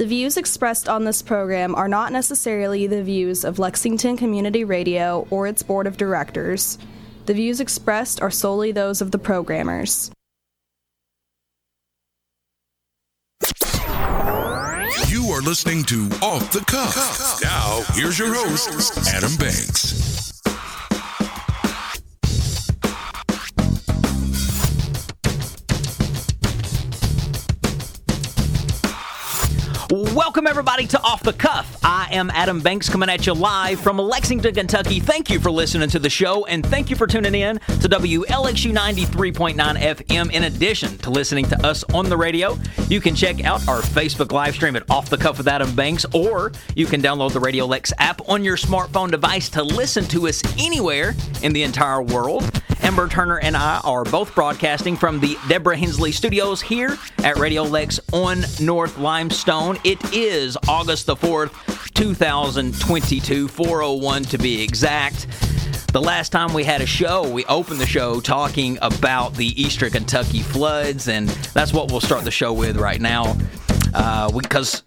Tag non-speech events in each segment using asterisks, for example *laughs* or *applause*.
The views expressed on this program are not necessarily the views of Lexington Community Radio or its board of directors. The views expressed are solely those of the programmers. You are listening to Off the Cuff. Now, here's your host, Adam Banks. Welcome, everybody, to Off the Cuff. I am Adam Banks coming at you live from Lexington, Kentucky. Thank you for listening to the show, and thank you for tuning in to WLXU 93.9 FM. In addition to listening to us on the radio, you can check out our Facebook live stream at Off the Cuff with Adam Banks, or you can download the Radio Lex app on your smartphone device to listen to us anywhere in the entire world. Turner and I are both broadcasting from the Deborah Hensley studios here at Radio Lex on North Limestone. It is August the 4th, 2022, 401 to be exact. The last time we had a show, we opened the show talking about the Eastern Kentucky floods, and that's what we'll start the show with right now. Uh, because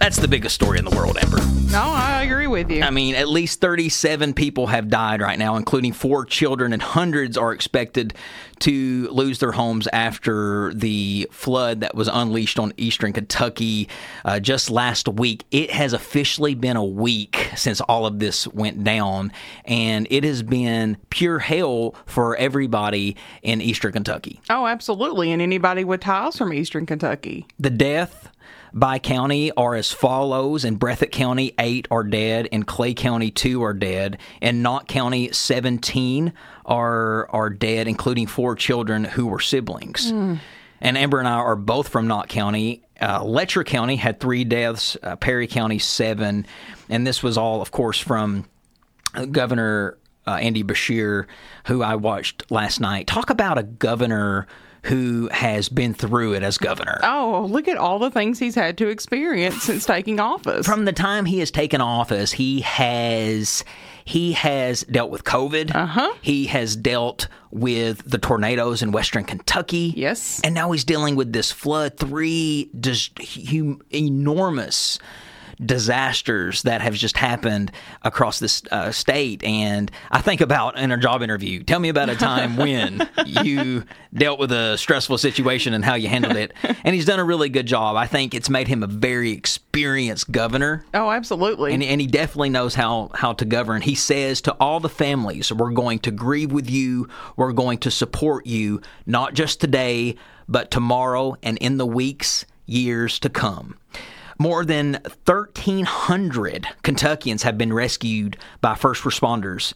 that's the biggest story in the world, Amber. No, I agree with you. I mean, at least 37 people have died right now, including four children, and hundreds are expected to lose their homes after the flood that was unleashed on eastern Kentucky uh, just last week. It has officially been a week since all of this went down, and it has been pure hell for everybody in eastern Kentucky. oh, absolutely. And anybody with ties from Eastern Kentucky. The death by county are as follows. In Breathitt County, eight are dead. In Clay County, two are dead. In Knott County, 17 are, are dead, including four children who were siblings. Hmm. And Amber and I are both from Knott County. Uh, Letcher County had three deaths, uh, Perry County, seven. And this was all, of course, from Governor uh, Andy Beshear, who I watched last night. Talk about a governor who has been through it as governor. Oh, look at all the things he's had to experience since taking office. From the time he has taken office, he has he has dealt with COVID. Uh-huh. He has dealt with the tornadoes in western Kentucky. Yes. And now he's dealing with this flood, three just hum, enormous disasters that have just happened across this uh, state. And I think about in a job interview, tell me about a time *laughs* when you dealt with a stressful situation and how you handled it. And he's done a really good job. I think it's made him a very experienced governor. oh, absolutely. And, and he definitely knows how, how to govern. He says to all the families, we're going to grieve with you. We're going to support you, not just today, but tomorrow and in the weeks, years to come. More than 1,300 Kentuckians have been rescued by first responders.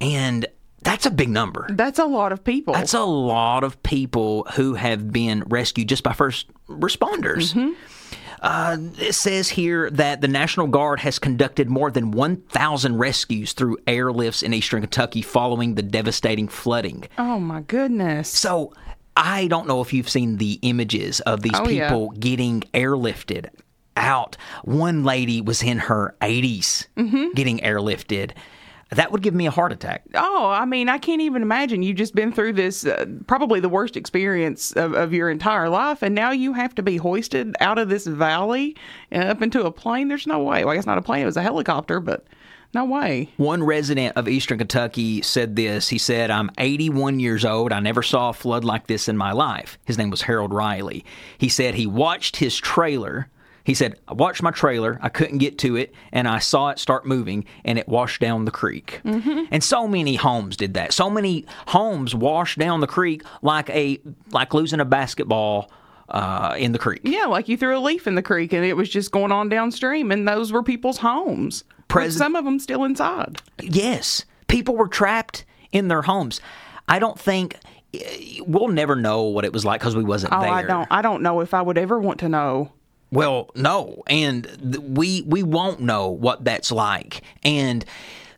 And that's a big number. That's a lot of people. That's a lot of people who have been rescued just by first responders. Uh, it says here that the National Guard has conducted more than 1,000 rescues through airlifts in eastern Kentucky following the devastating flooding. oh, my goodness. So I don't know if you've seen the images of these Oh, yeah. people getting airlifted out. One lady was in her 80s Mm-hmm. getting airlifted. That would give me a heart attack. Oh, I mean, I can't even imagine. You've just been through this, uh, probably the worst experience of, of your entire life, and now you have to be hoisted out of this valley uh, up into a plane. There's no way. Well, I guess not a plane, it was a helicopter, but no way. One resident of Eastern Kentucky said this. He said, I'm 81 years old. I never saw a flood like this in my life. His name was Harold Riley. He said he watched his trailer. He said, I watched my trailer. I couldn't get to it, and I saw it start moving, and it washed down the creek. And so many homes did that. So many homes washed down the creek like a like losing a basketball uh, in the creek. Yeah, like you threw a leaf in the creek and it was just going on downstream, and those were people's homes. President- some of them still inside. Yes, people were trapped in their homes. I don't think eh, we'll never know what it was like because we wasn't Oh, there. I don't. I don't know if I would ever want to know. Well, no, and th- we we won't know what that's like, and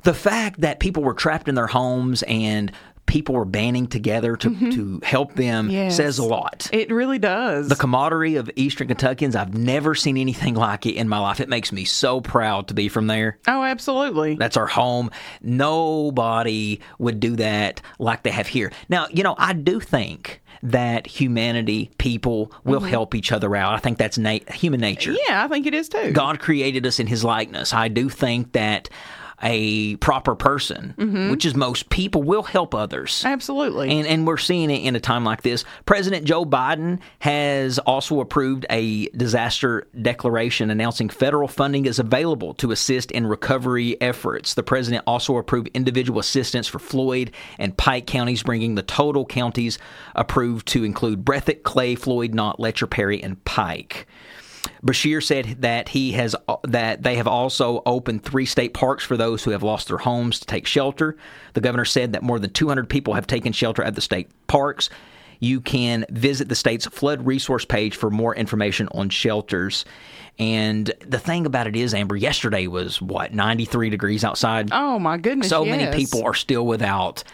the fact that people were trapped in their homes and people are banding together to, mm-hmm. to help them Yes. says a lot. It really does. the camaraderie of Eastern Kentuckians, I've never seen anything like it in my life. It makes me so proud to be from there. oh, absolutely. That's our home. Nobody would do that like they have here. Now, you know, I do think that humanity, people will mm-hmm. help each other out. I think that's na- human nature. yeah, I think it is too. God created us in his likeness. I do think that a proper person, mm-hmm. which is most people, will help others. Absolutely. And, and we're seeing it in a time like this. President Joe Biden has also approved a disaster declaration announcing federal funding is available to assist in recovery efforts. The president also approved individual assistance for Floyd and Pike counties, bringing the total counties approved to include Breathitt, Clay, Floyd, Knott, Letcher, Perry, and Pike. Beshear said that he has that they have also opened three state parks for those who have lost their homes to take shelter. The governor said that more than 200 people have taken shelter at the state parks. You can visit the state's flood resource page for more information on shelters. And the thing about it is, Amber, yesterday was what 93 degrees outside. oh my goodness. so yes. many people are still without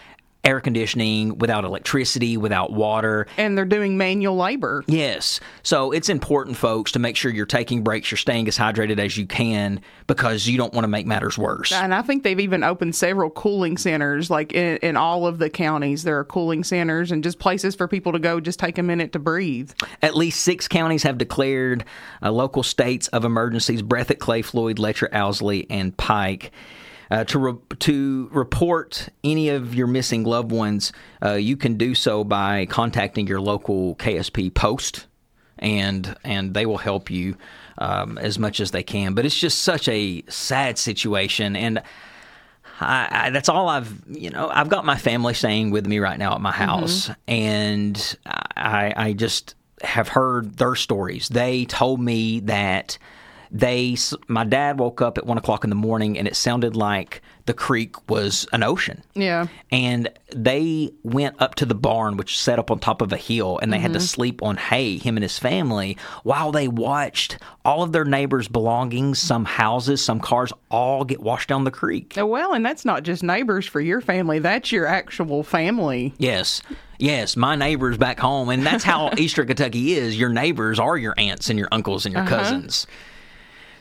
air conditioning, without electricity, without water. and they're doing manual labor. Yes. So it's important, folks, to make sure you're taking breaks, you're staying as hydrated as you can because you don't want to make matters worse. And I think they've even opened several cooling centers, like in, in all of the counties. There are cooling centers and just places for people to go just take a minute to breathe. At least six counties have declared uh, local states of emergencies Breathitt, Clay, Floyd, Letcher, Owsley, and Pike. Uh, to re- to report any of your missing loved ones, uh, you can do so by contacting your local KSP post, and and they will help you um, as much as they can. But it's just such a sad situation, and I, I, that's all I've, you know, I've got my family staying with me right now at my house, and I, I just have heard their stories. They told me that they, my dad woke up at one o'clock in the morning, and it sounded like the creek was an ocean. Yeah. And they went up to the barn, which set up on top of a hill, and they had to mm-hmm. sleep on hay, him and his family, while they watched all of their neighbors' belongings, some houses, some cars, all get washed down the creek. Oh, Well, and that's not just neighbors for your family, that's your actual family. Yes. Yes, my neighbors back home, and that's how *laughs* Eastern Kentucky is. Your neighbors are your aunts and your uncles and your uh-huh. cousins.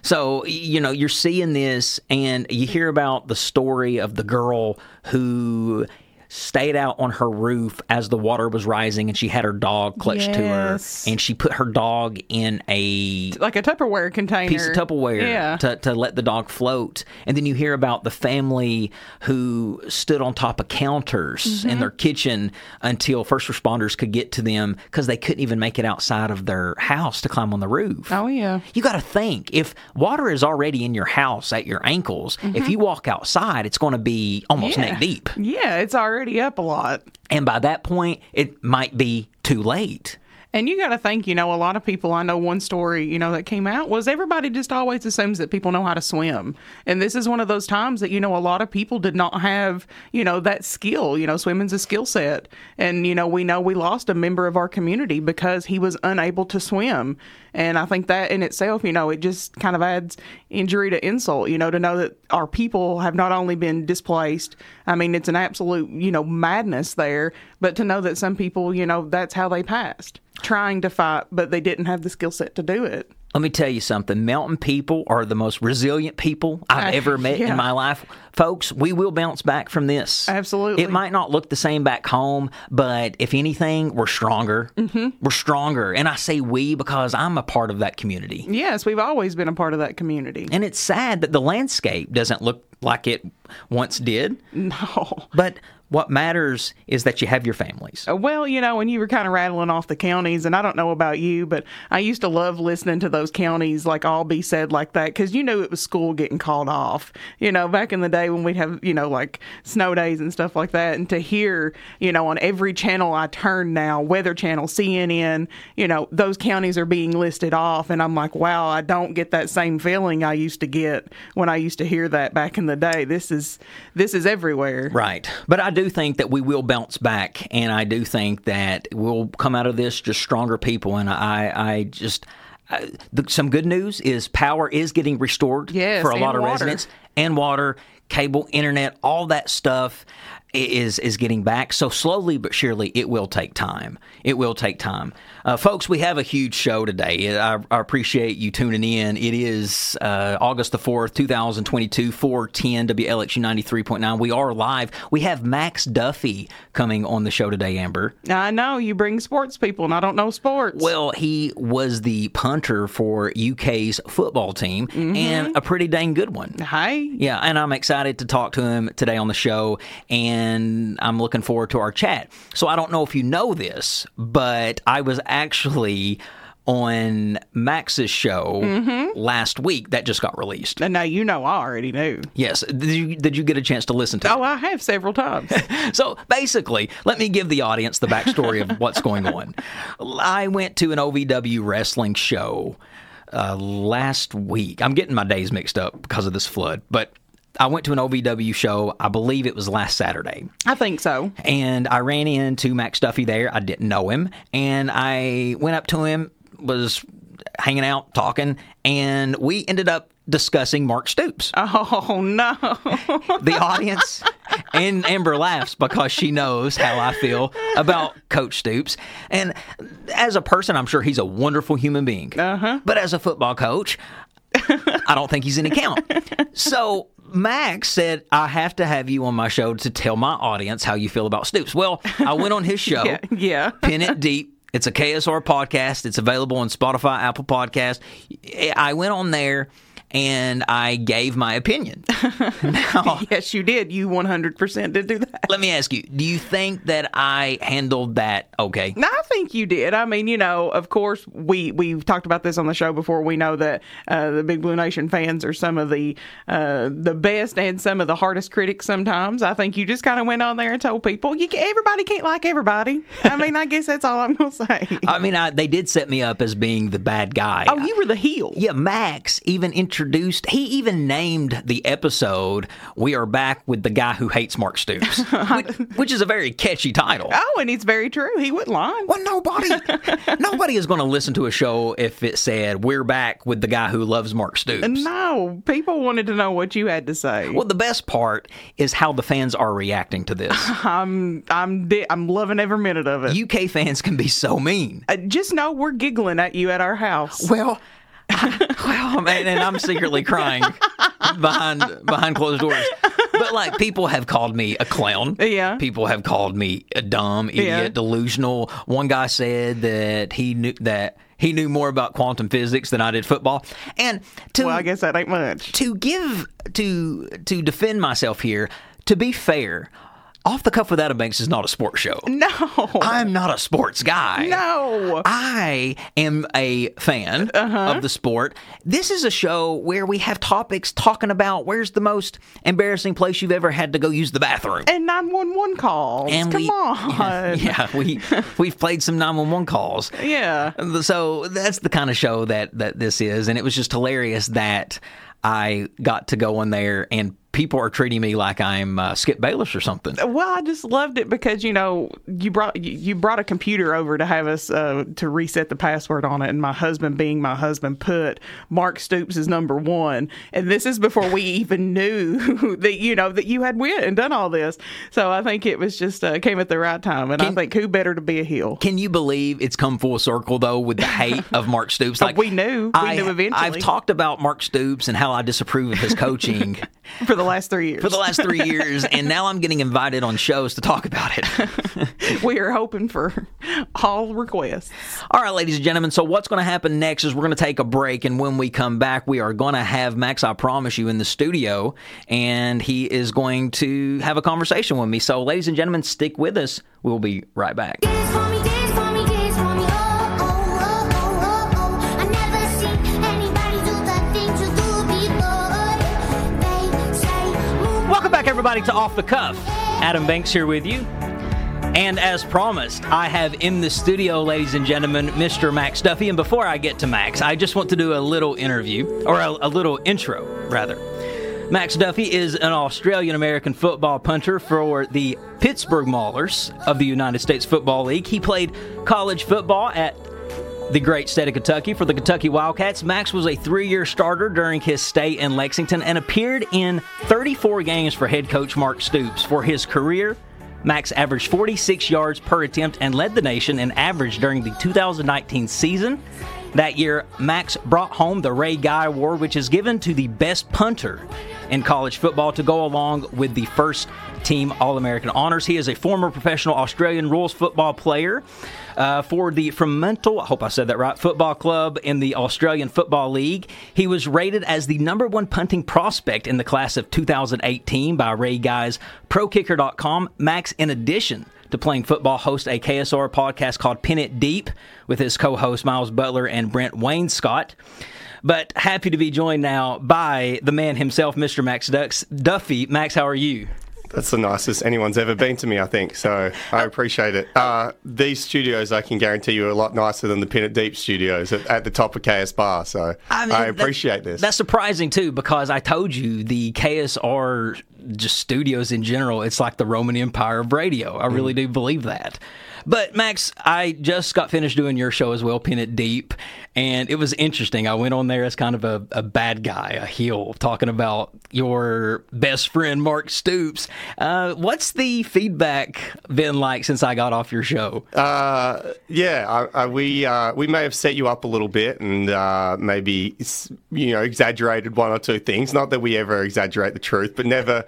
So, you know, you're seeing this, and you hear about the story of the girl who stayed out on her roof as the water was rising and she had her dog clutched to her and she put her dog in a Like a Tupperware container. piece of Tupperware Yeah. to, to let the dog float. And then you hear about the family who stood on top of counters Mm-hmm. in their kitchen until first responders could get to them because they couldn't even make it outside of their house to climb on the roof. Oh, yeah. You got to think if water is already in your house at your ankles, if you walk outside, it's going to be almost Mm-hmm. Yeah. neck deep. Yeah, it's already up a lot. And by that point, it might be too late. And you got to think, you know, a lot of people, I know one story, you know, that came out was everybody just always assumes that people know how to swim. And this is one of those times that, you know, a lot of people did not have, you know, that skill. You know, swimming's a skill set. And, you know, we know we lost a member of our community because he was unable to swim. And I think that in itself, you know, it just kind of adds injury to insult, you know, to know that our people have not only been displaced, I mean, it's an absolute, you know, madness there, but to know that some people, you know, that's how they passed, trying to fight, but they didn't have the skill set to do it. Let me tell you something. Mountain people are the most resilient people I've I- ever *laughs* met yeah. in my life. Folks, we will bounce back from this. Absolutely. It might not look the same back home, but if anything, we're stronger. Mm-hmm. We're stronger. And I say we because I'm a part of that community. Yes, we've always been a part of that community. And it's sad that the landscape doesn't look like it once did. No. But what matters is that you have your families. Uh, Well, you know, when you were kind of rattling off the counties, and I don't know about you, but I used to love listening to those counties like all be said like that because you knew it was school getting called off. You know, back in the day when we'd have, you know, like snow days and stuff like that. And to hear, you know, on every channel I turn now, Weather Channel, CNN, you know, those counties are being listed off. And I'm like, wow, I don't get that same feeling I used to get when I used to hear that back in the day. This is, this is everywhere. Right. But I do think that we will bounce back, and I do think that we'll come out of this just stronger people. And I, I just. Uh, the, some good news is power is getting restored Yes, for a lot of water. residents and water, cable, internet, all that stuff. is is getting back. So slowly but surely, it will take time. It will take time, uh, folks. We have a huge show today. I, I appreciate you tuning in. It is uh, August the fourth, two thousand twenty-two, four ten WLXU ninety-three point nine. We are live. We have Max Duffy coming on the show today. Amber. I know you bring sports people, and I don't know sports. Well, he was the punter for UK's football team, and a pretty dang good one. Hi. Yeah, and I'm excited to talk to him today on the show, and I'm looking forward to our chat. So I don't know if you know this, but I was actually on Max's show last week that just got released. and now you know I already knew. Yes, did you, did you get a chance to listen to? it? Oh, I have several times. *laughs* So basically, let me give the audience the backstory of what's going on. *laughs* I went to an OVW wrestling show uh, last week. I'm getting my days mixed up because of this flood, but I went to an OVW show. I believe it was last Saturday. I think so. And I ran into Max Duffy there. I didn't know him. And I went up to him, was hanging out, talking, and we ended up discussing Mark Stoops *laughs* Oh no. the audience and Amber laughs because she knows how I feel about Coach Stoops. And as a person, I'm sure he's a wonderful human being. Uh-huh. But as a football coach, I don't think he's in account. *laughs* So Max said, I have to have you on my show to tell my audience how you feel about Stoops. Well, I went on his *laughs* show, Yeah, yeah. *laughs* Pin It Deep. It's a KSR podcast. It's available on Spotify, Apple Podcast. I went on there and I gave my opinion. *laughs* now, yes, you did. You 100% did do that. let me ask you: Do you think that I handled that okay? No, I think you did. I mean, you know, of course, we we've talked about this on the show before. We know that uh, the Big Blue Nation fans are some of the uh, the best and some of the hardest critics. Sometimes I think you just kind of went on there and told people you can, everybody can't like everybody. I mean, I guess that's all I'm gonna say. I mean, I, they did set me up as being the bad guy. oh, you were the heel. Yeah, Max even introduced, he even named the episode, We Are Back with the Guy Who Hates Mark Stoops, *laughs* which, which is a very catchy title. Oh, and it's very true. He wouldn't lie. Well, nobody, *laughs* nobody is going to listen to a show if it said, We're back with the guy who loves Mark Stoops. No, people wanted to know what you had to say. Well, the best part is how the fans are reacting to this. *laughs* I'm I'm di- I'm loving every minute of it. UK fans can be so mean. Uh, just know we're giggling at you at our house. Well, *laughs* well, man, and I'm secretly crying behind behind closed doors. But like, people have called me a clown. Yeah. People have called me a dumb idiot, Yeah. delusional. One guy said that he knew that he knew more about quantum physics than I did football. And to Well, I guess that ain't much. to give to to defend myself here, to be fair, off the cuff with Adam Banks is not a sports show. No. I'm not a sports guy. No. I am a fan Uh-huh. of the sport. This is a show where we have topics talking about where's the most embarrassing place you've ever had to go use the bathroom. and 911 calls. And Come *laughs* we, on. yeah, we we've played some 911 calls. Yeah. So that's the kind of show that that this is, and it was just hilarious that I got to go in there and people are treating me like I'm uh, Skip Bayless or something. Well, I just loved it because you know you brought you- brought a computer over to have us uh, to reset the password on it, and my husband, being my husband, put Mark Stoops is number one, and this is before we even *laughs* knew that you know that you had went and done all this. So I think it was just uh, came at the right time, and I think who better to be a heel? Can you believe it's come full circle though with the hate of Mark Stoops? *laughs* Like we knew. We knew eventually. I've talked about Mark Stoops and how I disapprove of his coaching *laughs* for the last three years. for the last three years, and now I'm getting invited on shows to talk about it. *laughs* we are hoping for all requests. All right, ladies and gentlemen. So what's going to happen next is we're going to take a break, and when we come back, we are going to have Max. I promise you in the studio, and he is going to have a conversation with me. So, ladies and gentlemen, stick with us. We'll be right back. Everybody, to Off the Cuff. Adam Banks here with you. And as promised, I have in the studio, ladies and gentlemen, Mr. Max Duffy. And before I get to Max, I just want to do a little interview, or a, a little intro, rather. Max Duffy is an Australian American football punter for the Pittsburgh Maulers of the United States Football League. He played college football at the great state of Kentucky for the Kentucky Wildcats. Max was a three year starter during his stay in Lexington and appeared in 34 games for head coach Mark Stoops. For his career, Max averaged 46 yards per attempt and led the nation in average during the 2019 season. That year, Max brought home the Ray Guy Award, which is given to the best punter in college football to go along with the first team All American honors. He is a former professional Australian rules football player uh, for the Fremantle, I hope I said that right, football club in the Australian Football League. He was rated as the number one punting prospect in the class of 2018 by Ray Guys ProKicker.com. Max, in addition, to playing football, host a KSR podcast called Pin It Deep with his co host Miles Butler and Brent Wayne Scott. But happy to be joined now by the man himself, Mr. Max Dux. Duffy. Max, how are you? That's the nicest anyone's ever been to me, I think. So I appreciate it. Uh, these studios, I can guarantee you, are a lot nicer than the Pin It Deep studios at, at the top of KS Bar. So I, mean, that- appreciate this. That's surprising too, because I told you the KSR just studios in general, it's like the Roman Empire of radio. I really do believe that. But Max, I just got finished doing your show as well, Pin It Deep, and it was interesting. I went on there as kind of a, a bad guy, a heel, talking about your best friend Mark Stoops. Uh, what's the feedback been like since I got off your show? Uh, yeah, I, I, we uh, we may have set you up a little bit and uh, maybe you know exaggerated one or two things. Not that we ever exaggerate the truth, but never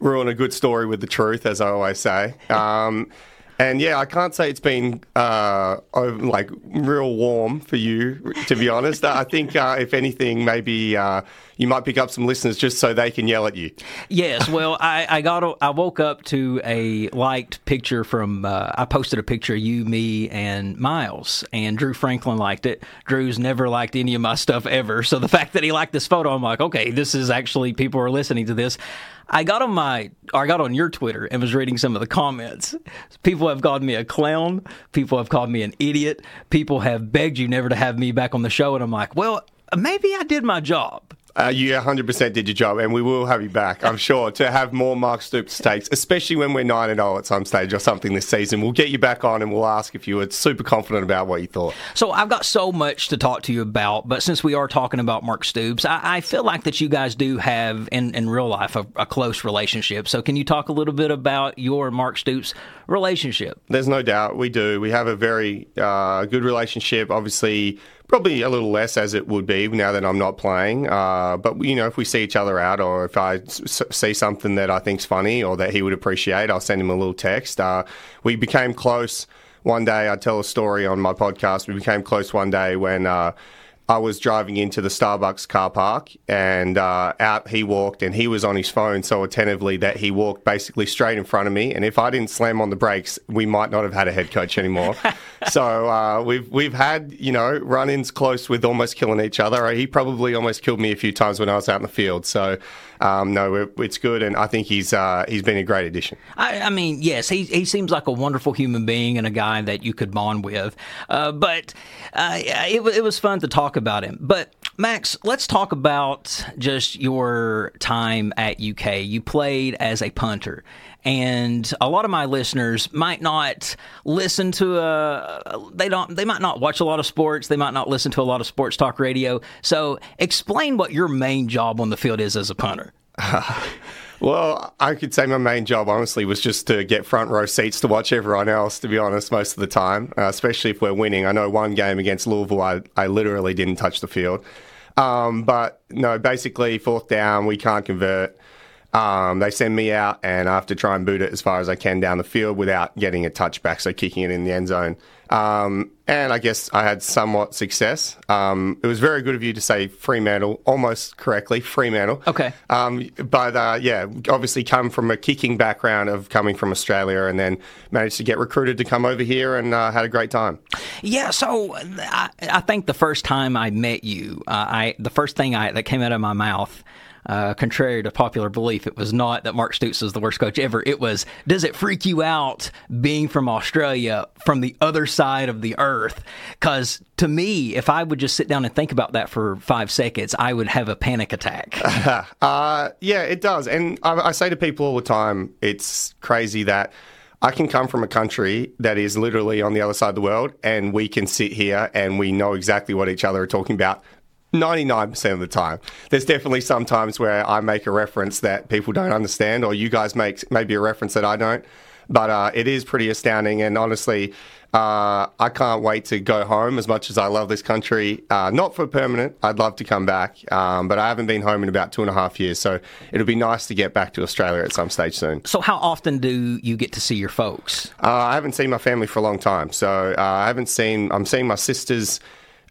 ruin a good story with the truth, as I always say. Um, and yeah, I can't say it's been uh, like real warm for you, to be honest. I think uh, if anything, maybe uh, you might pick up some listeners just so they can yell at you. Yes, well, I, I got a, I woke up to a liked picture from uh, I posted a picture of you, me, and Miles, and Drew Franklin liked it. Drew's never liked any of my stuff ever, so the fact that he liked this photo, I'm like, okay, this is actually people are listening to this. I got on my, or I got on your Twitter and was reading some of the comments. People have called me a clown. People have called me an idiot. People have begged you never to have me back on the show, and I'm like, well, maybe I did my job. Uh, you 100% did your job, and we will have you back, I'm sure, to have more Mark Stoops takes, especially when we're 9 and 0 at some stage or something this season. We'll get you back on and we'll ask if you were super confident about what you thought. So I've got so much to talk to you about, but since we are talking about Mark Stoops, I, I feel like that you guys do have in, in real life a, a close relationship. So can you talk a little bit about your Mark Stoops relationship? There's no doubt we do. We have a very uh, good relationship. Obviously, probably a little less as it would be now that I'm not playing. Uh, but you know, if we see each other out, or if I see something that I think's funny or that he would appreciate, I'll send him a little text. Uh, we became close one day. I tell a story on my podcast. We became close one day when. Uh, I was driving into the Starbucks car park and uh, out he walked and he was on his phone so attentively that he walked basically straight in front of me. And if I didn't slam on the brakes, we might not have had a head coach anymore. *laughs* so uh, we've we've had you know run-ins close with almost killing each other. He probably almost killed me a few times when I was out in the field. So um, no, it's good, and I think he's uh, he's been a great addition. I, I mean, yes, he, he seems like a wonderful human being and a guy that you could bond with. Uh, but uh, it, it was fun to talk about him. But Max, let's talk about just your time at UK. You played as a punter. And a lot of my listeners might not listen to a they don't they might not watch a lot of sports, they might not listen to a lot of sports talk radio. So explain what your main job on the field is as a punter. *laughs* Well, I could say my main job, honestly, was just to get front row seats to watch everyone else, to be honest, most of the time, uh, especially if we're winning. I know one game against Louisville, I, I literally didn't touch the field. Um, but no, basically, fourth down, we can't convert. Um, they send me out, and I have to try and boot it as far as I can down the field without getting a touchback, so kicking it in the end zone. Um, and I guess I had somewhat success. Um, it was very good of you to say Fremantle, almost correctly, Fremantle. Okay. Um, but uh, yeah, obviously come from a kicking background of coming from Australia, and then managed to get recruited to come over here and uh, had a great time. Yeah, so I, I think the first time I met you, uh, I the first thing I that came out of my mouth, uh, contrary to popular belief, it was not that Mark Stoops was the worst coach ever. It was, does it freak you out being from Australia, from the other side of the earth? Because to me, if I would just sit down and think about that for five seconds, I would have a panic attack. *laughs* Uh, yeah, it does. And I, I say to people all the time, it's crazy that I can come from a country that is literally on the other side of the world, and we can sit here and we know exactly what each other are talking about. 99% of the time. There's definitely some times where I make a reference that people don't understand, or you guys make maybe a reference that I don't. But uh, it is pretty astounding, and honestly, uh, I can't wait to go home as much as I love this country. Uh, not for permanent, I'd love to come back, um, but I haven't been home in about two and a half years, so it'll be nice to get back to Australia at some stage soon. So, how often do you get to see your folks? Uh, I haven't seen my family for a long time, so uh, I haven't seen. I'm seeing my sisters.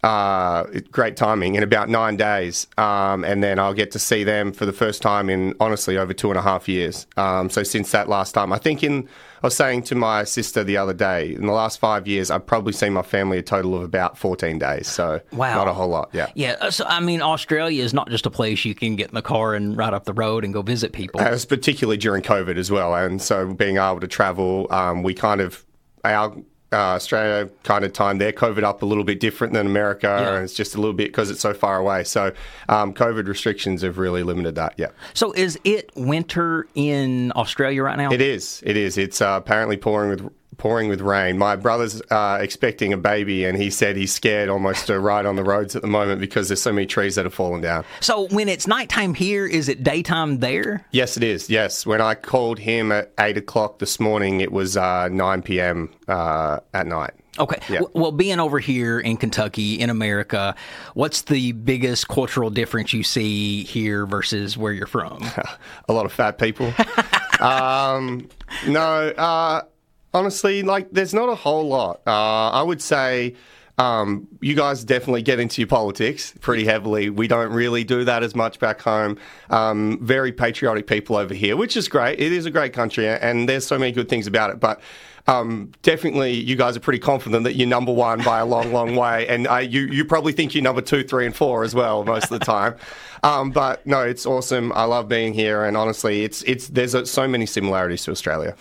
Uh, great timing in about nine days, um, and then I'll get to see them for the first time in honestly over two and a half years. Um, so since that last time, I think in I was saying to my sister the other day, in the last five years, I've probably seen my family a total of about 14 days. So Wow. not a whole lot. Yeah. Yeah, uh, so I mean, Australia is not just a place you can get in the car and ride up the road and go visit people. It was particularly during COVID as well, and so being able to travel, um, we kind of our uh, Australia kind of timed their COVID up a little bit different than America, Yeah. and it's just a little bit because it's so far away. So um, COVID restrictions have really limited that. Yeah, So, is it winter in Australia right now? it is. It is. It's uh, apparently pouring with. Pouring with rain. My brother's uh, expecting a baby, and he said he's scared almost to ride on the roads at the moment because there's so many trees that have fallen down. So, when it's nighttime here, is it daytime there? Yes, it is. Yes, when I called him at eight o'clock this morning, it was uh, nine p.m. Uh, at night. Okay. Yeah. Well, being over here in Kentucky, in America, what's the biggest cultural difference you see here versus where you're from? *laughs* a lot of fat people. *laughs* um, no, uh, honestly, like there's not a whole lot. Uh, I would say. Um, you guys definitely get into your politics pretty heavily. We don't really do that as much back home. Um, very patriotic people over here, which is great. It is a great country, and there's so many good things about it. But um, definitely, you guys are pretty confident that you're number one by a long, long way, and uh, you you probably think you're number two, three, and four as well most of the time. Um, but no, it's awesome. I love being here, and honestly, it's it's there's uh so many similarities to Australia.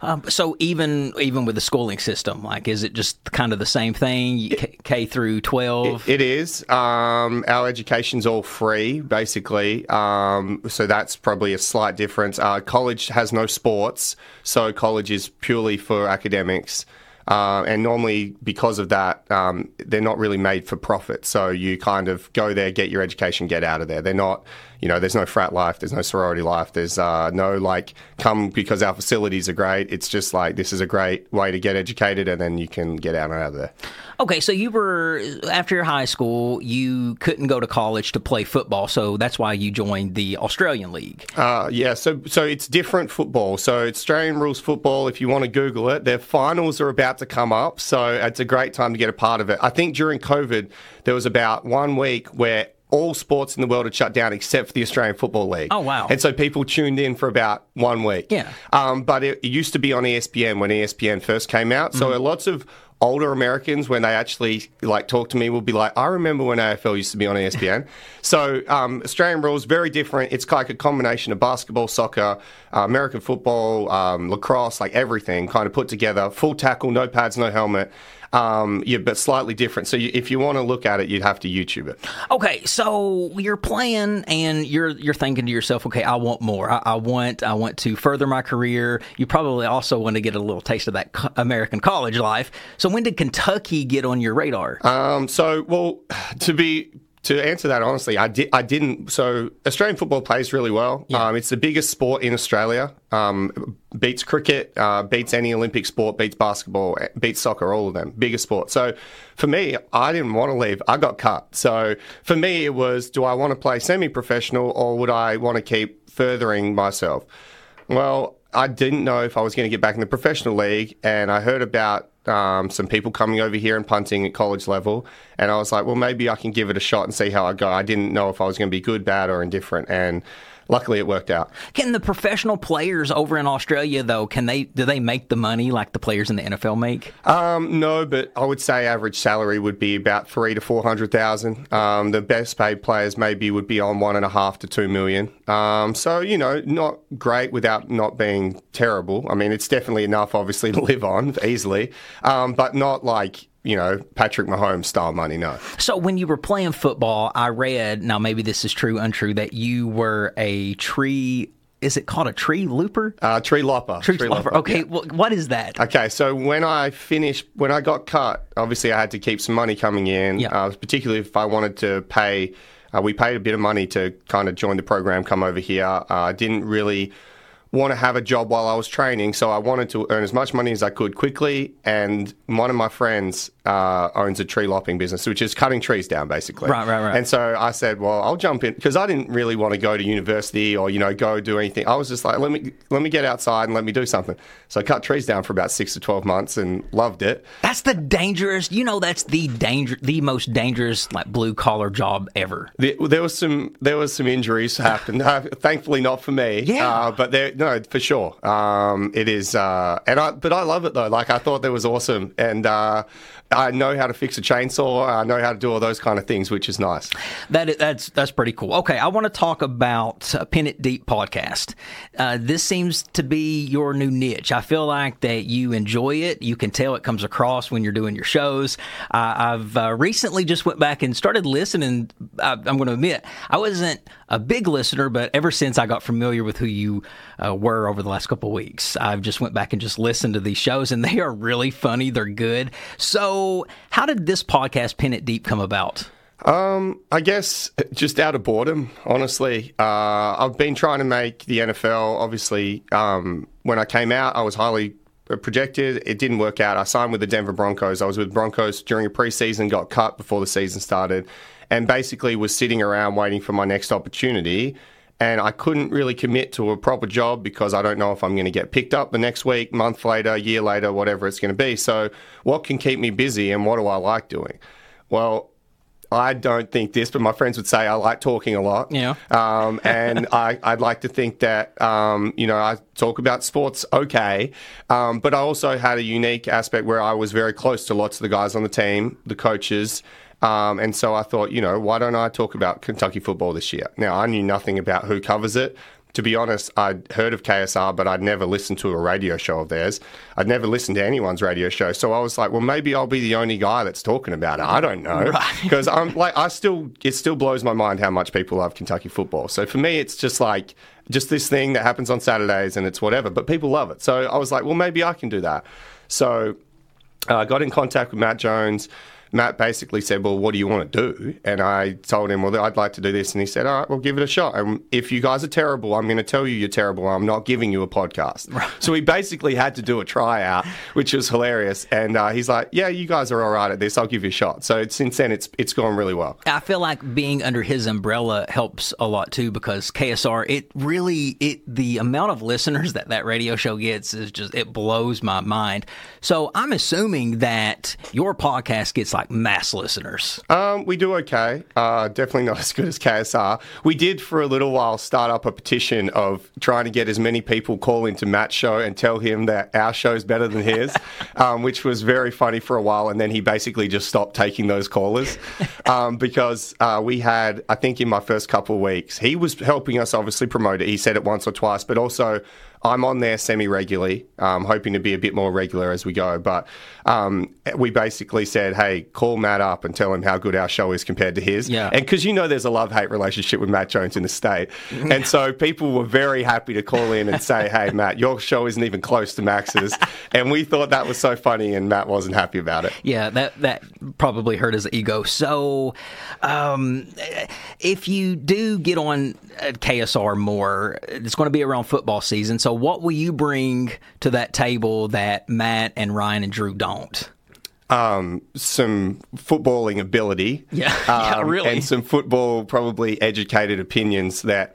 Um, so even even with the schooling system, like, is it just kind of the same thing, K, K through twelve? It is. Um, our education's all free, basically. Um, so that's probably a slight difference. Uh, college has no sports, so college is purely for academics. Uh, and normally, because of that, um, they're not really made for profit. So you kind of go there, get your education, get out of there. They're not, you know, there's no frat life, there's no sorority life, there's uh, no like come because our facilities are great. It's just like this is a great way to get educated, and then you can get out and out of there. Okay, so you were after your high school, you couldn't go to college to play football, so that's why you joined the Australian League. Uh, yeah, so so it's different football. So it's Australian rules football. If you want to Google it, their finals are about to come up. So it's a great time to get a part of it. I think during COVID, there was about one week where all sports in the world had shut down except for the Australian Football League. Oh, wow. And so people tuned in for about one week. Yeah. Um, but it, it used to be on ESPN when ESPN first came out. So Mm-hmm. lots of older Americans, when they actually like talk to me, will be like, "I remember when AFL used to be on ESPN." *laughs* so um, Australian rules very different. It's like a combination of basketball, soccer, uh, American football, um, lacrosse, like everything kind of put together. Full tackle, no pads, no helmet. Um, yeah, but slightly different. So you, if you want to look at it, you'd have to YouTube it. Okay, so you're playing and you're you're thinking to yourself, okay, I want more. I, I want I want to further my career. You probably also want to get a little taste of that co- American college life. So when did Kentucky get on your radar? Um, so, well, *sighs* to be to answer that honestly, I did. I didn't. So, Australian football plays really well. Um, it's the biggest sport in Australia. Um, beats cricket, uh, beats any Olympic sport, beats basketball, eh, beats soccer. All of them, biggest sport. So, for me, I didn't want to leave. I got cut. So, for me, it was: do I want to play semi-professional or would I want to keep furthering myself? Well, I didn't know if I was going to get back in the professional league, and I heard about um, some people coming over here and punting at college level, and I was like, well, maybe I can give it a shot and see how I go. I didn't know if I was going to be good, bad, or indifferent, and luckily it worked out. Can the professional players over in Australia though, can they do they make the money like the players in the NFL make? Um, no, but I would say average salary would be about three to four hundred thousand. Um, the best paid players maybe would be on one and a half to two million. Um, so you know, not great without not being terrible. I mean, it's definitely enough, obviously, to live on easily, um, but not like you know Patrick Mahomes style money. No. So when you were playing football, I read now maybe this is true, untrue that you were a tree is it called a tree looper? Uh, tree lopper. Tree, looper. Okay, yeah. well, what is that? Okay, so when I finished, when I got cut, obviously I had to keep some money coming in, Yeah. uh, particularly if I wanted to pay. Uh, we paid a bit of money to kind of join the program, come over here. Uh, I didn't really want to have a job while I was training, so I wanted to earn as much money as I could quickly. And one of my friends uh, owns a tree lopping business, which is cutting trees down, basically. Right, right, right. And so I said, well, I'll jump in because I didn't really want to go to university or you know go do anything. I was just like, let me let me get outside and let me do something. So I cut trees down for about six to twelve months and loved it. That's the dangerous. You know, that's the danger, the most dangerous like blue collar job ever. There, there was some there was some injuries *laughs* happened. Uh, thankfully, not for me. Yeah. Uh, but there, no, for sure. Um, it is, uh, and I, but I love it though. Like I thought that was awesome, and uh, I know how to fix a chainsaw. I know how to do all those kind of things, which is nice. That is, that's that's pretty cool. Okay, I want to talk about uh, Pin It Deep podcast. Uh, this seems to be your new niche. I feel like that you enjoy it. You can tell it comes across when you're doing your shows. Uh, I've recently just went back and started listening. I, I'm going to admit I wasn't a big listener, but ever since I got familiar with who you uh, were over the last couple of weeks, I've just went back and just listened to these shows, and they are really funny. They're good. So, how did this podcast Pin It Deep come about? Um, I guess just out of boredom, honestly. Uh, I've been trying to make the NFL. Obviously, um, when I came out, I was highly projected. It didn't work out. I signed with the Denver Broncos. I was with Broncos during a preseason, got cut before the season started, and basically was sitting around waiting for my next opportunity. And I couldn't really commit to a proper job because I don't know if I'm going to get picked up the next week, month later, year later, whatever it's going to be. So, what can keep me busy and what do I like doing? Well, I don't think this, but my friends would say I like talking a lot. Yeah. Um, and *laughs* I, I'd like to think that, um, you know, I talk about sports okay. Um, but I also had a unique aspect where I was very close to lots of the guys on the team, the coaches. Um, and so I thought, you know, why don't I talk about Kentucky football this year? Now, I knew nothing about who covers it. To be honest, I'd heard of KSR, but I'd never listened to a radio show of theirs. I'd never listened to anyone's radio show. So I was like, well, maybe I'll be the only guy that's talking about it. I don't know. *laughs* Because I'm like, I still, it still blows my mind how much people love Kentucky football. So for me, it's just like, just this thing that happens on Saturdays and it's whatever, but people love it. So I was like, well, maybe I can do that. So uh, I got in contact with Matt Jones. Matt basically said, Well, what do you want to do? And I told him, Well, I'd like to do this. And he said, All right, well, give it a shot. And if you guys are terrible, I'm going to tell you you're terrible. I'm not giving you a podcast. *laughs* So we basically had to do a tryout, which was hilarious. And uh, he's like, Yeah, you guys are all right at this. I'll give you a shot. So since then, it's it's gone really well. I feel like being under his umbrella helps a lot too because KSR it really it the amount of listeners that that radio show gets is just it blows my mind. So I'm assuming that your podcast gets like mass listeners. Um, we do okay. Uh, definitely not *laughs* as good as KSR. We did for a little while start up a petition of trying to get as many people call into Matt's show and tell him that our show's better than his, *laughs* um, which was very funny for a while. And then he basically just stopped taking those callers *laughs* um, because uh, we had, I think, in my first couple of weeks, he was helping us obviously promote it. He said it once or twice, but also. I'm on there semi regularly, um, hoping to be a bit more regular as we go. But um, we basically said, hey, call Matt up and tell him how good our show is compared to his. Yeah. And because you know there's a love hate relationship with Matt Jones in the state. and so people were very happy to call in and say, hey, Matt, your show isn't even close to Max's. *laughs* and we thought that was so funny, and Matt wasn't happy about it. Yeah, that that probably hurt his ego. So, um, if you do get on KSR more, it's going to be around football season. So, what will you bring to that table that Matt and Ryan and Drew don't? um, some footballing ability. Yeah, *laughs* yeah, um, really. And some football, probably educated opinions that.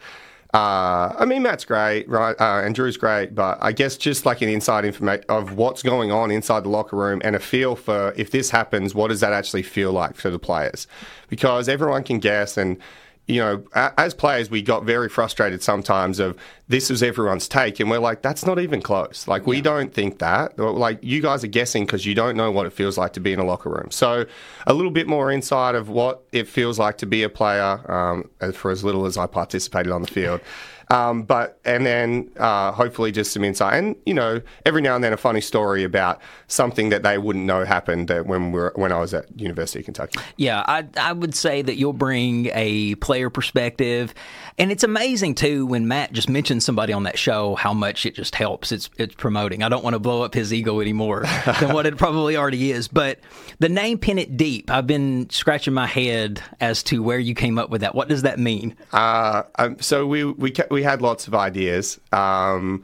Uh, I mean, Matt's great, right? Uh, and Drew's great, but I guess just like an inside information of what's going on inside the locker room and a feel for if this happens, what does that actually feel like for the players? Because everyone can guess and you know, as players, we got very frustrated sometimes of this is everyone's take, and we're like, that's not even close. Like, we don't think that. Like, you guys are guessing because you don't know what it feels like to be in a locker room. So, a little bit more insight of what it feels like to be a player um, for as little as I participated on the field. Um, but and then uh, hopefully just some insight, and you know, every now and then a funny story about something that they wouldn't know happened when we were when I was at University of Kentucky. Yeah, I I would say that you'll bring a player perspective. And it's amazing too when Matt just mentions somebody on that show how much it just helps. It's it's promoting. I don't want to blow up his ego anymore *laughs* than what it probably already is. But the name Pin It Deep, I've been scratching my head as to where you came up with that. What does that mean? Uh, um, so we we ca- we had lots of ideas. Um,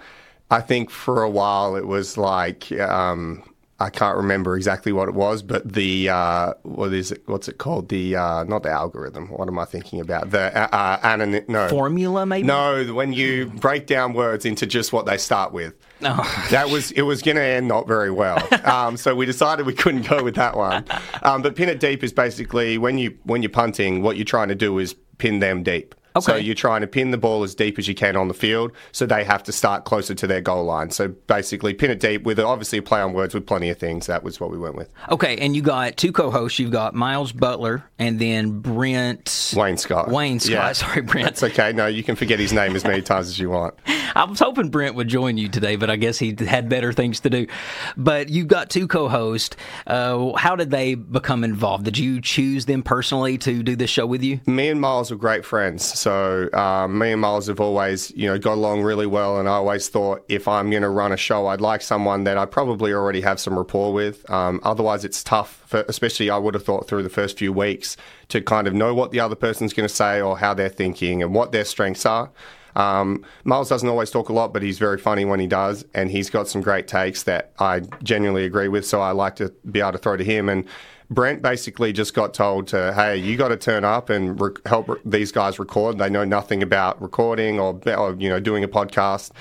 I think for a while it was like um, I can't remember exactly what it was, but the uh, what is it? What's it called? The uh, not the algorithm. What am I thinking about? The uh, uh, no Formula, maybe? No, when you break down words into just what they start with. That was it was going to end not very well. *laughs* Um, so we decided we couldn't go with that one. Um, but pin it deep is basically when you when you're punting, what you're trying to do is pin them deep. So you're trying to pin the ball as deep as you can on the field, so they have to start closer to their goal line. So basically, pin it deep with obviously a play on words with plenty of things. That was what we went with. Okay, and you got two co-hosts. You've got Miles Butler and then Brent Wayne Scott. Wayne Scott. Sorry, Brent. That's okay. No, you can forget his name as many times as you want. *laughs* I was hoping Brent would join you today, but I guess he had better things to do. But you've got two co-hosts. Uh, how did they become involved? Did you choose them personally to do this show with you? me and Miles were great friends. So um, me and Miles have always, you know, got along really well. And I always thought if I'm going to run a show, I'd like someone that I probably already have some rapport with. Um, otherwise, it's tough, for, especially I would have thought through the first few weeks to kind of know what the other person's going to say or how they're thinking and what their strengths are. Um, Miles doesn't always talk a lot, but he's very funny when he does, and he's got some great takes that I genuinely agree with. So I like to be able to throw to him. And Brent basically just got told to, hey, you got to turn up and re- help re- these guys record. They know nothing about recording or, or you know doing a podcast,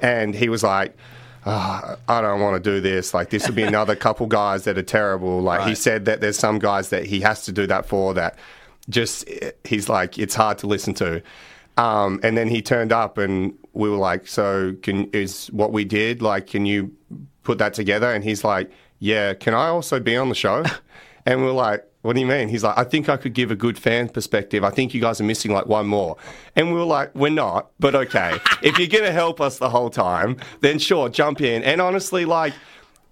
and he was like. "Ah, I don't want to do this. Like, this would be another *laughs* couple guys that are terrible. Like, he said that there's some guys that he has to do that for that just, he's like, it's hard to listen to. Um, and then he turned up, and we were like, "So, can is what we did? Like, can you put that together?" And he's like, "Yeah, can I also be on the show?" *laughs* and we we're like, "What do you mean?" He's like, "I think I could give a good fan perspective. I think you guys are missing like one more." And we were like, "We're not, but okay. if you're gonna help us the whole time, then sure, jump in." And honestly, like.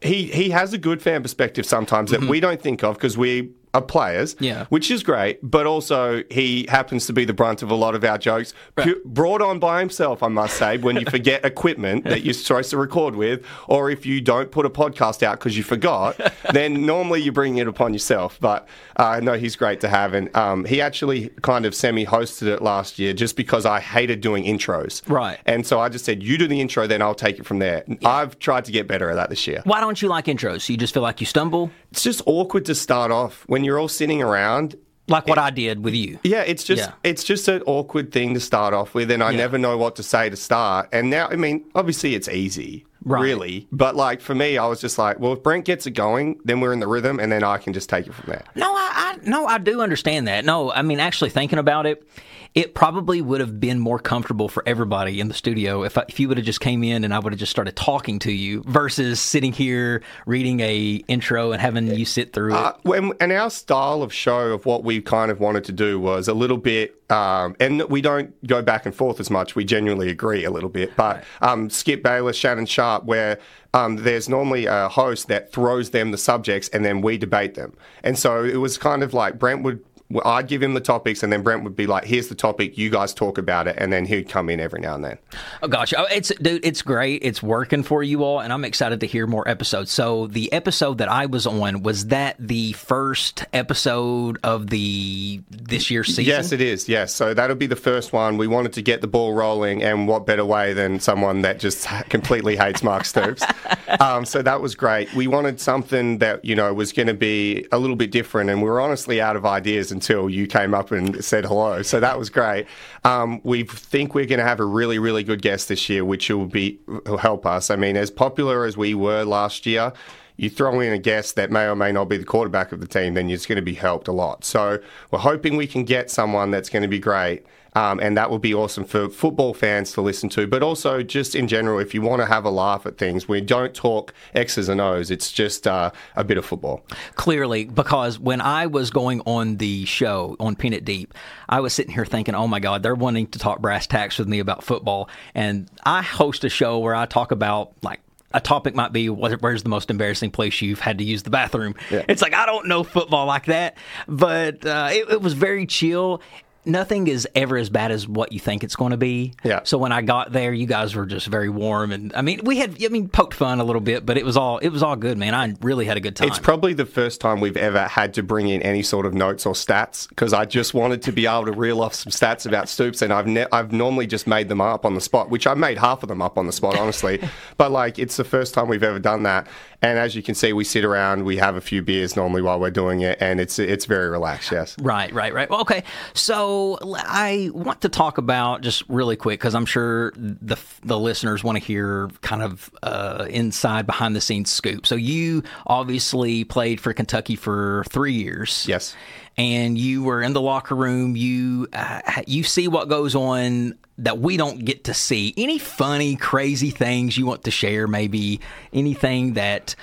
He, he has a good fan perspective sometimes that mm-hmm. we don't think of because we are players, Yeah. which is great. But also, he happens to be the brunt of a lot of our jokes, pu- brought on by himself, I must say. When you *laughs* forget equipment that you're supposed to record with, or if you don't put a podcast out because you forgot, *laughs* then normally you bring it upon yourself. But uh, no, he's great to have, and um, he actually kind of semi-hosted it last year just because I hated doing intros. Right. And so I just said, "You do the intro, then I'll take it from there." I've tried to get better at that this year. Why don't you like intros? You just feel like you stumble, It's just awkward to start off when you're all sitting around like what I did with you. Yeah, it's just Yeah. it's just an awkward thing to start off with, and I Yeah. never know what to say to start. And now, I mean, obviously it's easy, Right. really, but like for me, I was just like, well, if Brent gets it going, then we're in the rhythm, and then I can just take it from there. No, I, I no, I do understand that. No, I mean, actually thinking about it, it probably would have been more comfortable for everybody in the studio if I, if you would have just came in and I would have just started talking to you versus sitting here reading a intro and having you sit through it. Uh, when, and our style of show of what we kind of wanted to do was a little bit, um, and we don't go back and forth as much. We genuinely agree a little bit, but um, Skip Bayless, Shannon Sharpe, where um, there's normally a host that throws them the subjects and then we debate them. And so it was kind of like Brent would. I'd give him the topics, and then Brent would be like, "Here's the topic. You guys talk about it." And then he'd come in every now and then. Oh gosh, oh, it's dude, it's great. It's working for you all, and I'm excited to hear more episodes. So the episode that I was on was that the first episode of the this year's season. Yes, it is. Yes, so that'll be the first one. We wanted to get the ball rolling, and what better way than someone that just *laughs* completely hates Mark Stoops? *laughs* um, so that was great. We wanted something that you know was going to be a little bit different, and we were honestly out of ideas until you came up and said hello. So that was great. Um, we think we're going to have a really, really good guest this year, which will be will help us. I mean, as popular as we were last year you throw in a guest that may or may not be the quarterback of the team, then it's going to be helped a lot. So we're hoping we can get someone that's going to be great. Um, and that will be awesome for football fans to listen to, but also just in general, if you want to have a laugh at things, we don't talk X's and O's. It's just uh, a bit of football. clearly because when I was going on the show on Pin It Deep, I was sitting here thinking, "Oh my God, they're wanting to talk brass tacks with me about football." And I host a show where I talk about like. A topic might be where's the most embarrassing place you've had to use the bathroom. It's like I don't know football like that, but uh, it, it was very chill. Nothing is ever as bad as what you think it's going to be. Yeah. So when I got there, you guys were just very warm, and I mean, we had, I mean, poked fun a little bit, but it was all, it was all good, man. I really had a good time. It's probably the first time we've ever had to bring in any sort of notes or stats because I just wanted to be able to reel off some stats about Stoops, and I've ne- I've normally just made them up on the spot, which I made half of them up on the spot, honestly. *laughs* but like, it's the first time we've ever done that, and as you can see, we sit around, we have a few beers normally while we're doing it, and it's it's very relaxed. Yes. Right, right, right. Well, okay. So I want to talk about just really quick because I'm sure the the listeners want to hear kind of uh, inside behind the scenes scoop. So you obviously played for Kentucky for three years. Yes. And you were in the locker room. You uh, you see what goes on that we don't get to see. Any funny, crazy things you want to share? Maybe anything that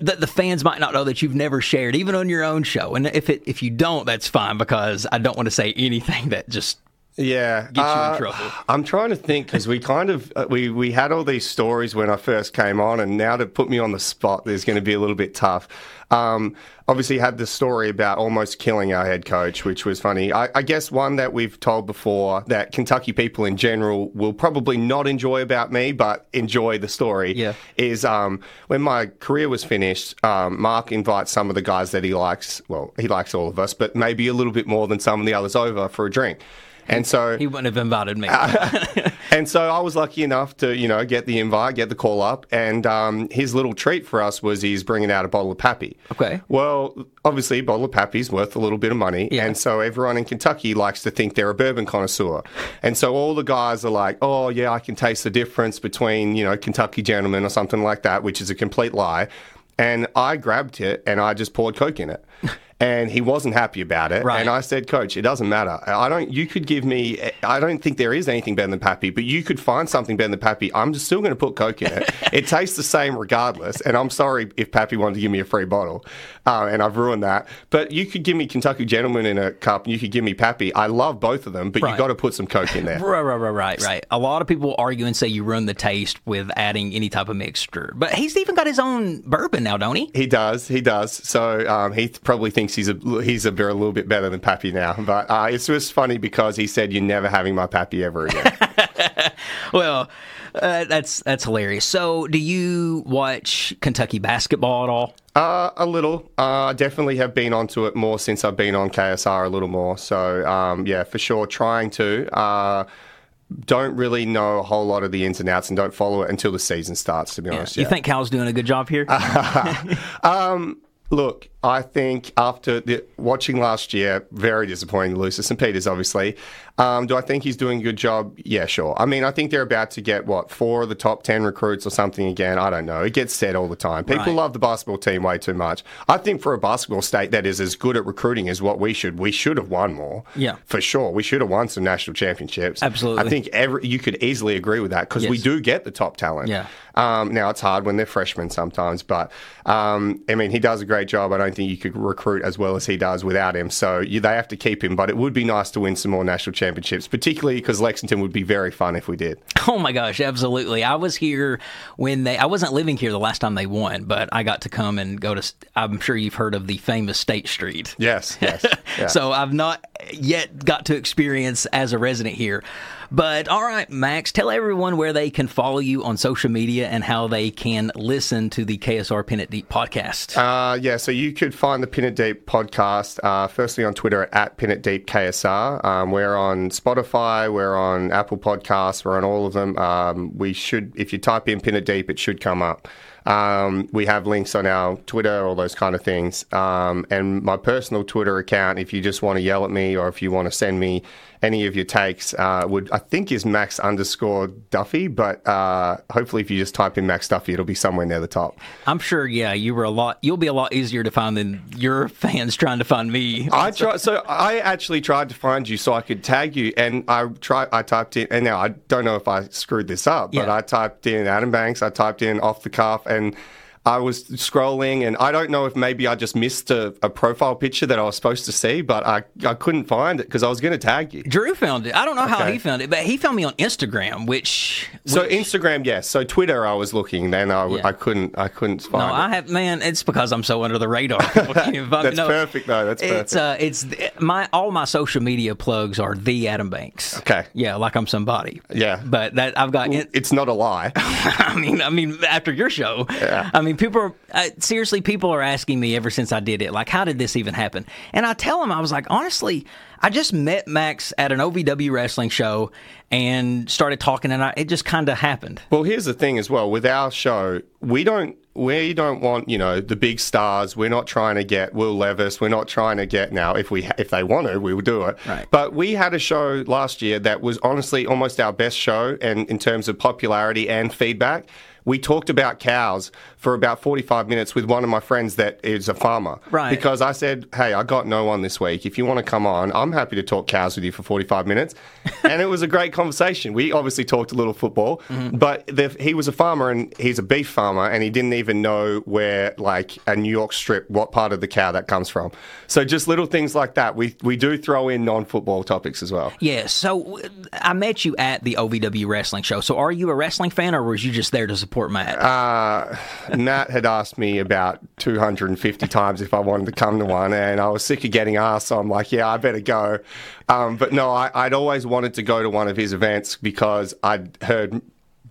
that the fans might not know that you've never shared, even on your own show. And if it if you don't, that's fine because I don't want to say anything *laughs* that just Yeah, Gets you in uh, trouble. I'm trying to think because we kind of uh, we we had all these stories when I first came on, and now to put me on the spot, there's going to be a little bit tough. Um, obviously, had the story about almost killing our head coach, which was funny. I, I guess one that we've told before that Kentucky people in general will probably not enjoy about me, but enjoy the story. Yeah. is um, when my career was finished, um, Mark invites some of the guys that he likes. Well, he likes all of us, but maybe a little bit more than some of the others over for a drink. And so he wouldn't have invited me. *laughs* and so I was lucky enough to, you know, get the invite, get the call up, and um, his little treat for us was he's bringing out a bottle of Pappy. Okay. Well, obviously, a bottle of Pappy's worth a little bit of money, Yeah. and so everyone in Kentucky likes to think they're a bourbon connoisseur, and so all the guys are like, "Oh, yeah, I can taste the difference between, you know, Kentucky Gentleman or something like that," which is a complete lie. And I grabbed it and I just poured Coke in it. And he wasn't happy about it. Right. And I said, Coach, it doesn't matter. I don't. You could give me. I don't think there is anything better than Pappy, but you could find something better than Pappy. I'm just still going to put Coke in it. *laughs* it tastes the same regardless. And I'm sorry if Pappy wanted to give me a free bottle, uh, and I've ruined that. But you could give me Kentucky Gentleman in a cup, and you could give me Pappy. I love both of them, but Right. you got to put some Coke in there. *laughs* Right, right, right, right, right. A lot of people argue and say you ruin the taste with adding any type of mixture. But he's even got his own bourbon now, don't he? He does, he does. So um, he th- probably thinks he's a he's a, a little bit better than Pappy now. But uh, it's just funny because he said, "You're never having my Pappy ever again." *laughs* Well, uh, that's that's hilarious. So, do you watch Kentucky basketball at all? Uh, a little. Uh, definitely have been onto it more since I've been on KSR a little more. So, um, yeah, for sure, trying to. Uh, don't really know a whole lot of the ins and outs and don't follow it until the season starts, to be honest. You yeah. think Cal's doing a good job here? *laughs* Look, I think after the, watching last year, very disappointing to lose to St. Peter's, obviously. Um, do I think he's doing a good job? Yeah, sure. I mean, I think they're about to get, what, four of the top 10 recruits or something again. I don't know. It gets said all the time. People Right. love the basketball team way too much. I think for a basketball state that is as good at recruiting as what we should, we should have won more. Yeah. For sure. We should have won some national championships. Absolutely. I think every, you could easily agree with that because we do get the top talent. Yeah. Um, now it's hard when they're freshmen sometimes, but um, I mean he does a great job. I don't think you could recruit as well as he does without him. So you, they have to keep him. But it would be nice to win some more national championships, particularly because Lexington would be very fun if we did. Oh my gosh, absolutely. I was here when they I wasn't living here the last time they won, but I got to come and go to I'm sure you've heard of the famous State Street. Yes, yes. *laughs* yeah. So I've not yet got to experience as a resident here. But all right, Max, tell everyone where they can follow you on social media and how they can listen to the KSR Pin It Deep podcast. Uh, yeah, so you could find the Pin It Deep podcast uh, firstly on Twitter at Pin It Deep KSR. Um, we're on Spotify, we're on Apple Podcasts, we're on all of them. Um, we should, if you type in Pin It Deep, it should come up. Um, we have links on our Twitter, all those kind of things. Um, and my personal Twitter account, if you just want to yell at me or if you want to send me any of your takes, uh, would I think is Max underscore Duffy. But uh, hopefully, if you just type in Max Duffy, it'll be somewhere near the top. I'm sure, yeah, you were a lot. You'll be a lot easier to find than your *laughs* fans trying to find me. I tried. So I actually tried to find you so I could tag you, and I tried. I typed in, and now I don't know if I screwed this up, but Yeah. I typed in Adam Banks. I typed in off the cuff, and and I was scrolling, and I don't know if maybe I just missed a, a profile picture that I was supposed to see, but I, I couldn't find it because I was going to tag you. Drew found it. I don't know how Okay. he found it, but he found me on Instagram, which. So Instagram, yes. So Twitter, I was looking. Then I, Yeah. I couldn't I couldn't find. No, find I have man. It's because I'm so under the radar. *laughs* People can't even find me. That's No, perfect, though. That's perfect. It's uh, it's my all my social media plugs are the Adam Banks. Okay. Yeah, like I'm somebody. Yeah. But that I've got. It's not a lie. *laughs* I mean, I mean, after your show, I mean, people are uh, seriously. People are asking me ever since I did it, like, how did this even happen? And I tell them, I was like, honestly, I just met Max at an OVW wrestling show and started talking, and I, it just kind of happened. Well, here's the thing as well. With our show, we don't we don't want you know the big stars. We're not trying to get Will Levis. We're not trying to get now. If we if they want to, we will do it. Right. But we had a show last year that was honestly almost our best show, and in terms of popularity and feedback. We talked about cows for about 45 minutes with one of my friends that is a farmer. Right. Because I said, hey, I got no one this week. If you want to come on, I'm happy to talk cows with you for 45 minutes. *laughs* and it was a great conversation. We obviously talked a little football, but the, he was a farmer and he's a beef farmer and he didn't even know where, like, a New York strip, what part of the cow that comes from. So just little things like that. We, we do throw in non football topics as well. Yeah. So uh, I met you at the OVW wrestling show. So are you a wrestling fan, or was you just there to support Matt? Uh, Matt had asked me about 250 times if I wanted to come to one, and I was sick of getting asked, so I'm like, yeah, I better go. Um, but no, I, I'd always wanted to go to one of his events because I'd heard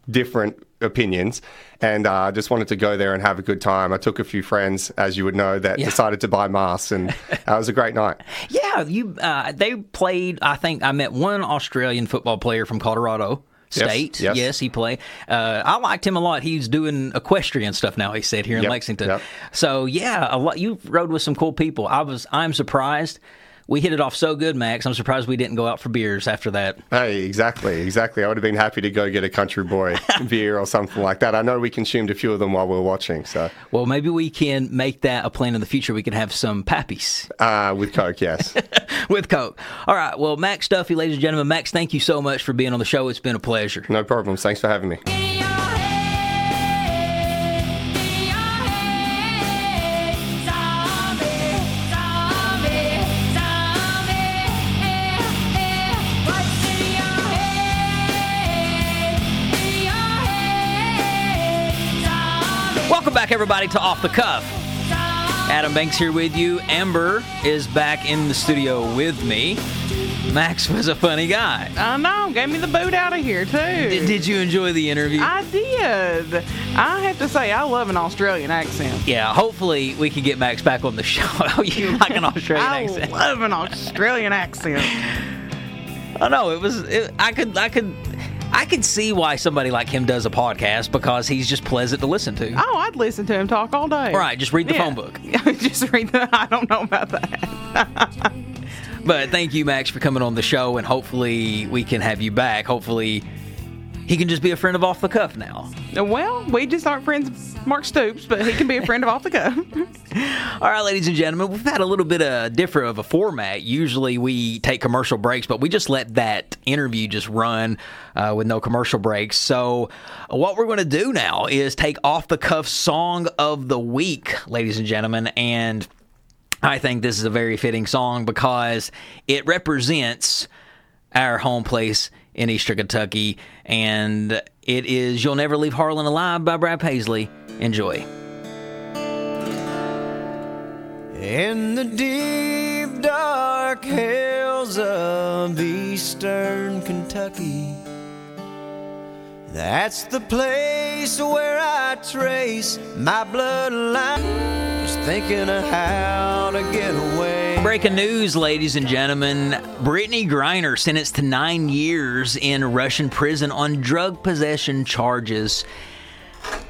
different opinions, and I uh, just wanted to go there and have a good time. I took a few friends, as you would know, that Yeah. decided to buy masks, and *laughs* it was a great night. Yeah, you. Uh, they played. I think I met one Australian football player from Colorado Yes, State. yes. he played. Uh, I liked him a lot. He's doing equestrian stuff now. He said here in Yep, Lexington. yep. So yeah, a lot. You rode with some cool people. I was. I'm surprised. We hit it off so good, Max. I'm surprised we didn't go out for beers after that. Hey, exactly, exactly. I would have been happy to go get a country boy *laughs* beer or something like that. I know we consumed a few of them while we were watching, so Well, maybe we can make that a plan in the future. We can have some pappies uh, with Coke, yes. *laughs* with Coke. All right. Well, Max Duffy, ladies and gentlemen. Max, thank you so much for being on the show. It's been a pleasure. No problems. Thanks for having me. Back, everybody, to Off the Cuff. Adam Banks here with you. Amber is back in the studio with me. Max was a funny guy. I know. Gave me the boot out of here, too. Did, did you enjoy the interview? I did. I have to say, I love an Australian accent. yeah, hopefully we can get Max back on the *laughs* show. Oh, you like an *laughs* Australian I accent? love an Australian accent. I know it was. It, I could. I could. I can see why somebody like him does a podcast because he's just pleasant to listen to. Oh, I'd listen to him talk all day. Right, just read the Yeah. phone book. *laughs* just read the. I don't know about that. But thank you, Max, for coming on the show, and hopefully we can have you back. Hopefully he can just be a friend of Off the Cuff now. Well, we just aren't friends Mark Stoops, but he can be a friend of off the cuff. *laughs* All right, ladies and gentlemen, we've had a little bit of different of a format. Usually we take commercial breaks, but we just let that interview just run uh, with no commercial breaks. So what we're going to do now is take off the cuff song of the week, ladies and gentlemen, and I think this is a very fitting song because it represents our home place in Eastern Kentucky, and it is "You'll Never Leave Harlan Alive" by Brad Paisley. Enjoy. In the deep dark hills of eastern Kentucky, that's the place where I trace my bloodline. Just thinking of how to get away. Breaking news, ladies and gentlemen. Brittney Griner sentenced to nine years in Russian prison on drug possession charges.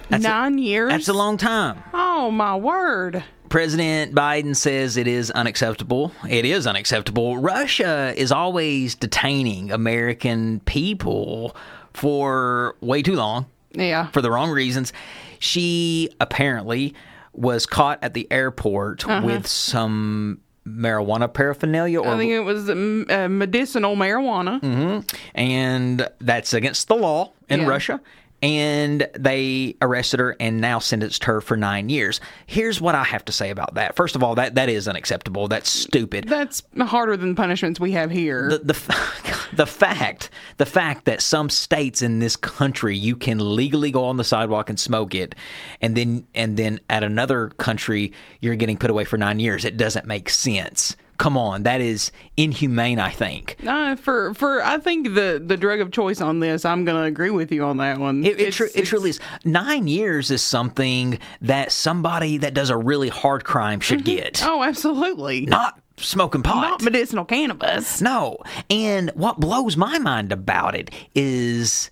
That's a- Nine years. That's a long time. Oh my word. President Biden says it is unacceptable. It is unacceptable. Russia is always detaining American people for way too long Yeah. for the wrong reasons. She apparently was caught at the airport with some marijuana paraphernalia or I think it was uh, medicinal marijuana. and that's against the law in Yeah. Russia. And they arrested her and now sentenced her for nine years. Here's what I have to say about that. First of all, that that is unacceptable. That's stupid. That's harder than punishments we have here. the the, *laughs* the fact the fact that some states in this country you can legally go on the sidewalk and smoke it and then and then at another country you're getting put away for 9 years it doesn't make sense come on that is inhumane i think Uh, for for I think the the drug of choice on this, I'm gonna agree with you on that one. it, it, tru- it truly is nine years is something that somebody that does a really hard crime should get Oh, absolutely. not smoking pot Not medicinal cannabis. No. And what blows my mind about it is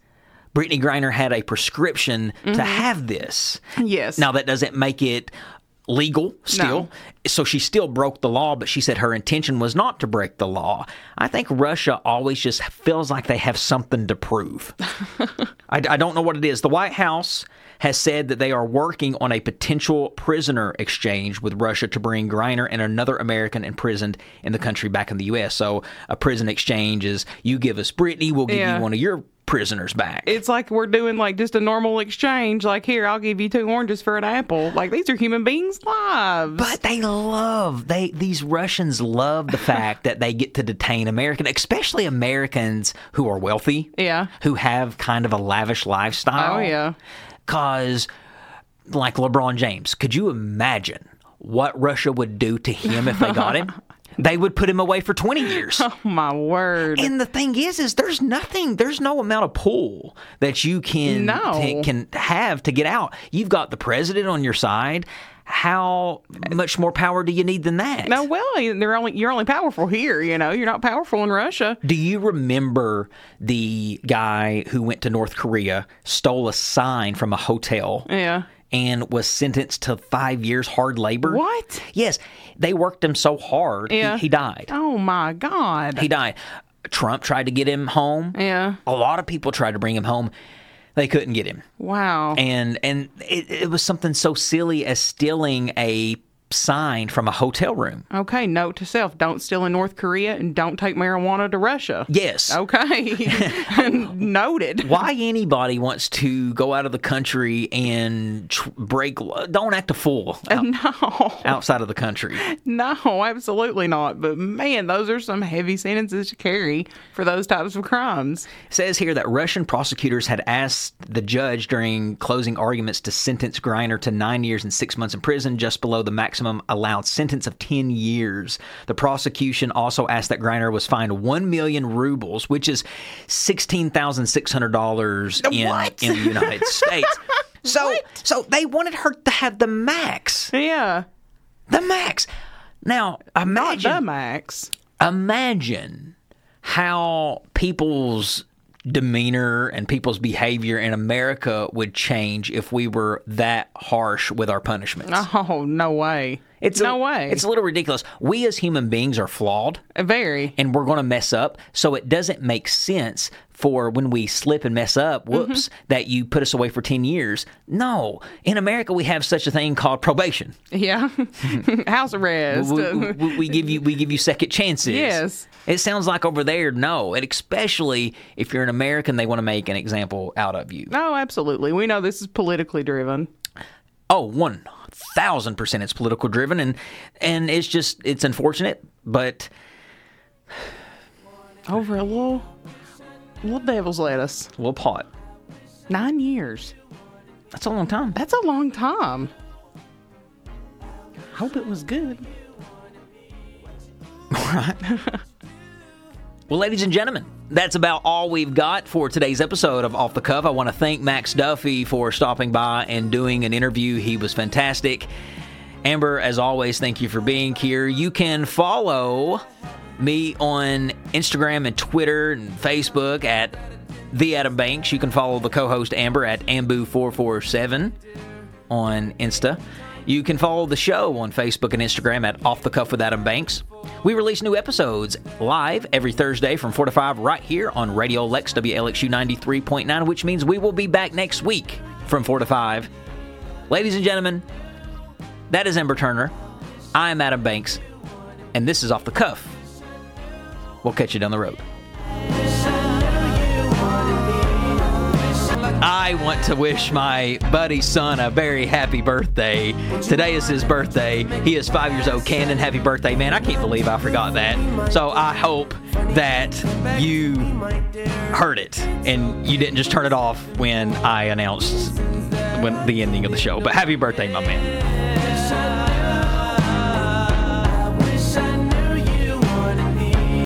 Brittney Griner had a prescription to have this. Yes. Now that doesn't make it legal still. So she still broke the law, but she said her intention was not to break the law. I think Russia always just feels like they have something to prove. *laughs* I, I don't know what it is. The White House has said that they are working on a potential prisoner exchange with Russia to bring Griner and another American imprisoned in the country back in the U.S. So a prison exchange is you give us Brittany, we'll give Yeah. you one of your prisoners back. It's like we're doing like just a normal exchange. Like here, I'll give you two oranges for an apple. Like these are human beings' lives. But they love they these Russians love the fact that they get to detain American, especially Americans who are wealthy, Yeah. who have kind of a lavish lifestyle. Oh, yeah. Cause like LeBron James, could you imagine what Russia would do to him if they got him? *laughs* they would put him away for twenty years. oh my word. And the thing is, is there's nothing, there's no amount of pull that you can No. t- can have to get out. You've got the president on your side. How much more power do you need than that? no, well, they're only you're only powerful here. You know, you're not powerful in Russia. Do you remember the guy who went to North Korea, stole a sign from a hotel? Yeah. And was sentenced to five years hard labor. What? Yes, they worked him so hard. he- Yeah. he died. Oh my God. He died. Trump tried to get him home. Yeah. A lot of people tried to bring him home. They couldn't get him. Wow. And and it, it was something so silly as stealing a sign from a hotel room. Okay, note to self: don't steal in North Korea and don't take marijuana to Russia. Yes. Okay, *laughs* *laughs* noted. Why anybody wants to go out of the country and tr- break don't act a fool *laughs* out- No, outside of the country. no, absolutely not. But man, those are some heavy sentences to carry for those types of crimes. It says here that Russian prosecutors had asked the judge during closing arguments to sentence Griner to nine years and six months in prison, just below the maximum allowed sentence of 10 years. The prosecution also asked that Griner was fined 1 million rubles, which is $16,600 in, in the United *laughs* States. So, so they wanted her to have the max. Yeah, The max. Now, not imagine the max. imagine how people's demeanor and people's behavior in America would change if we were that harsh with our punishments. *laughs* Oh no way! It's no a, way. It's a little ridiculous. We as human beings are flawed very. and we're going to mess up. So it doesn't make sense for when we slip and mess up, whoops, Mm-hmm. that you put us away for 10 years. No. In America, we have such a thing called probation. Yeah, *laughs* house arrest. we, we- we give you we give you second chances. Yes. It sounds like over there, no, and especially if you're an American, they want to make an example out of you. no, absolutely. We know this is politically driven. Oh, one thousand percent, it's political driven, and and it's just it's unfortunate, but Over a little, little devil's lettuce. a little pot. Nine years. That's a long time. That's a long time. Hope it was good. *laughs* All right. Well, ladies and gentlemen, that's about all we've got for today's episode of Off the Cuff. I want to thank Max Duffy for stopping by and doing an interview. He was fantastic. Amber, as always, thank you for being here. You can follow me on Instagram and Twitter and Facebook at the Adam Banks. You can follow the co-host Amber at Ambu447 on Insta. You can follow the show on Facebook and Instagram at Off the Cuff with Adam Banks. We release new episodes live every Thursday from 4 to 5 right here on Radio Lex WLXU 93.9, which means we will be back next week from 4 to 5. Ladies and gentlemen, that is Amber Turner. I am Adam Banks, and this is Off the Cuff. We'll catch you down the road. I want to wish my buddy's son a very happy birthday. Today is his birthday. He is five years old. Cannon, happy birthday, man. I can't believe I forgot that. So I hope that you heard it and you didn't just turn it off when I announced when the ending of the show. But happy birthday, my man.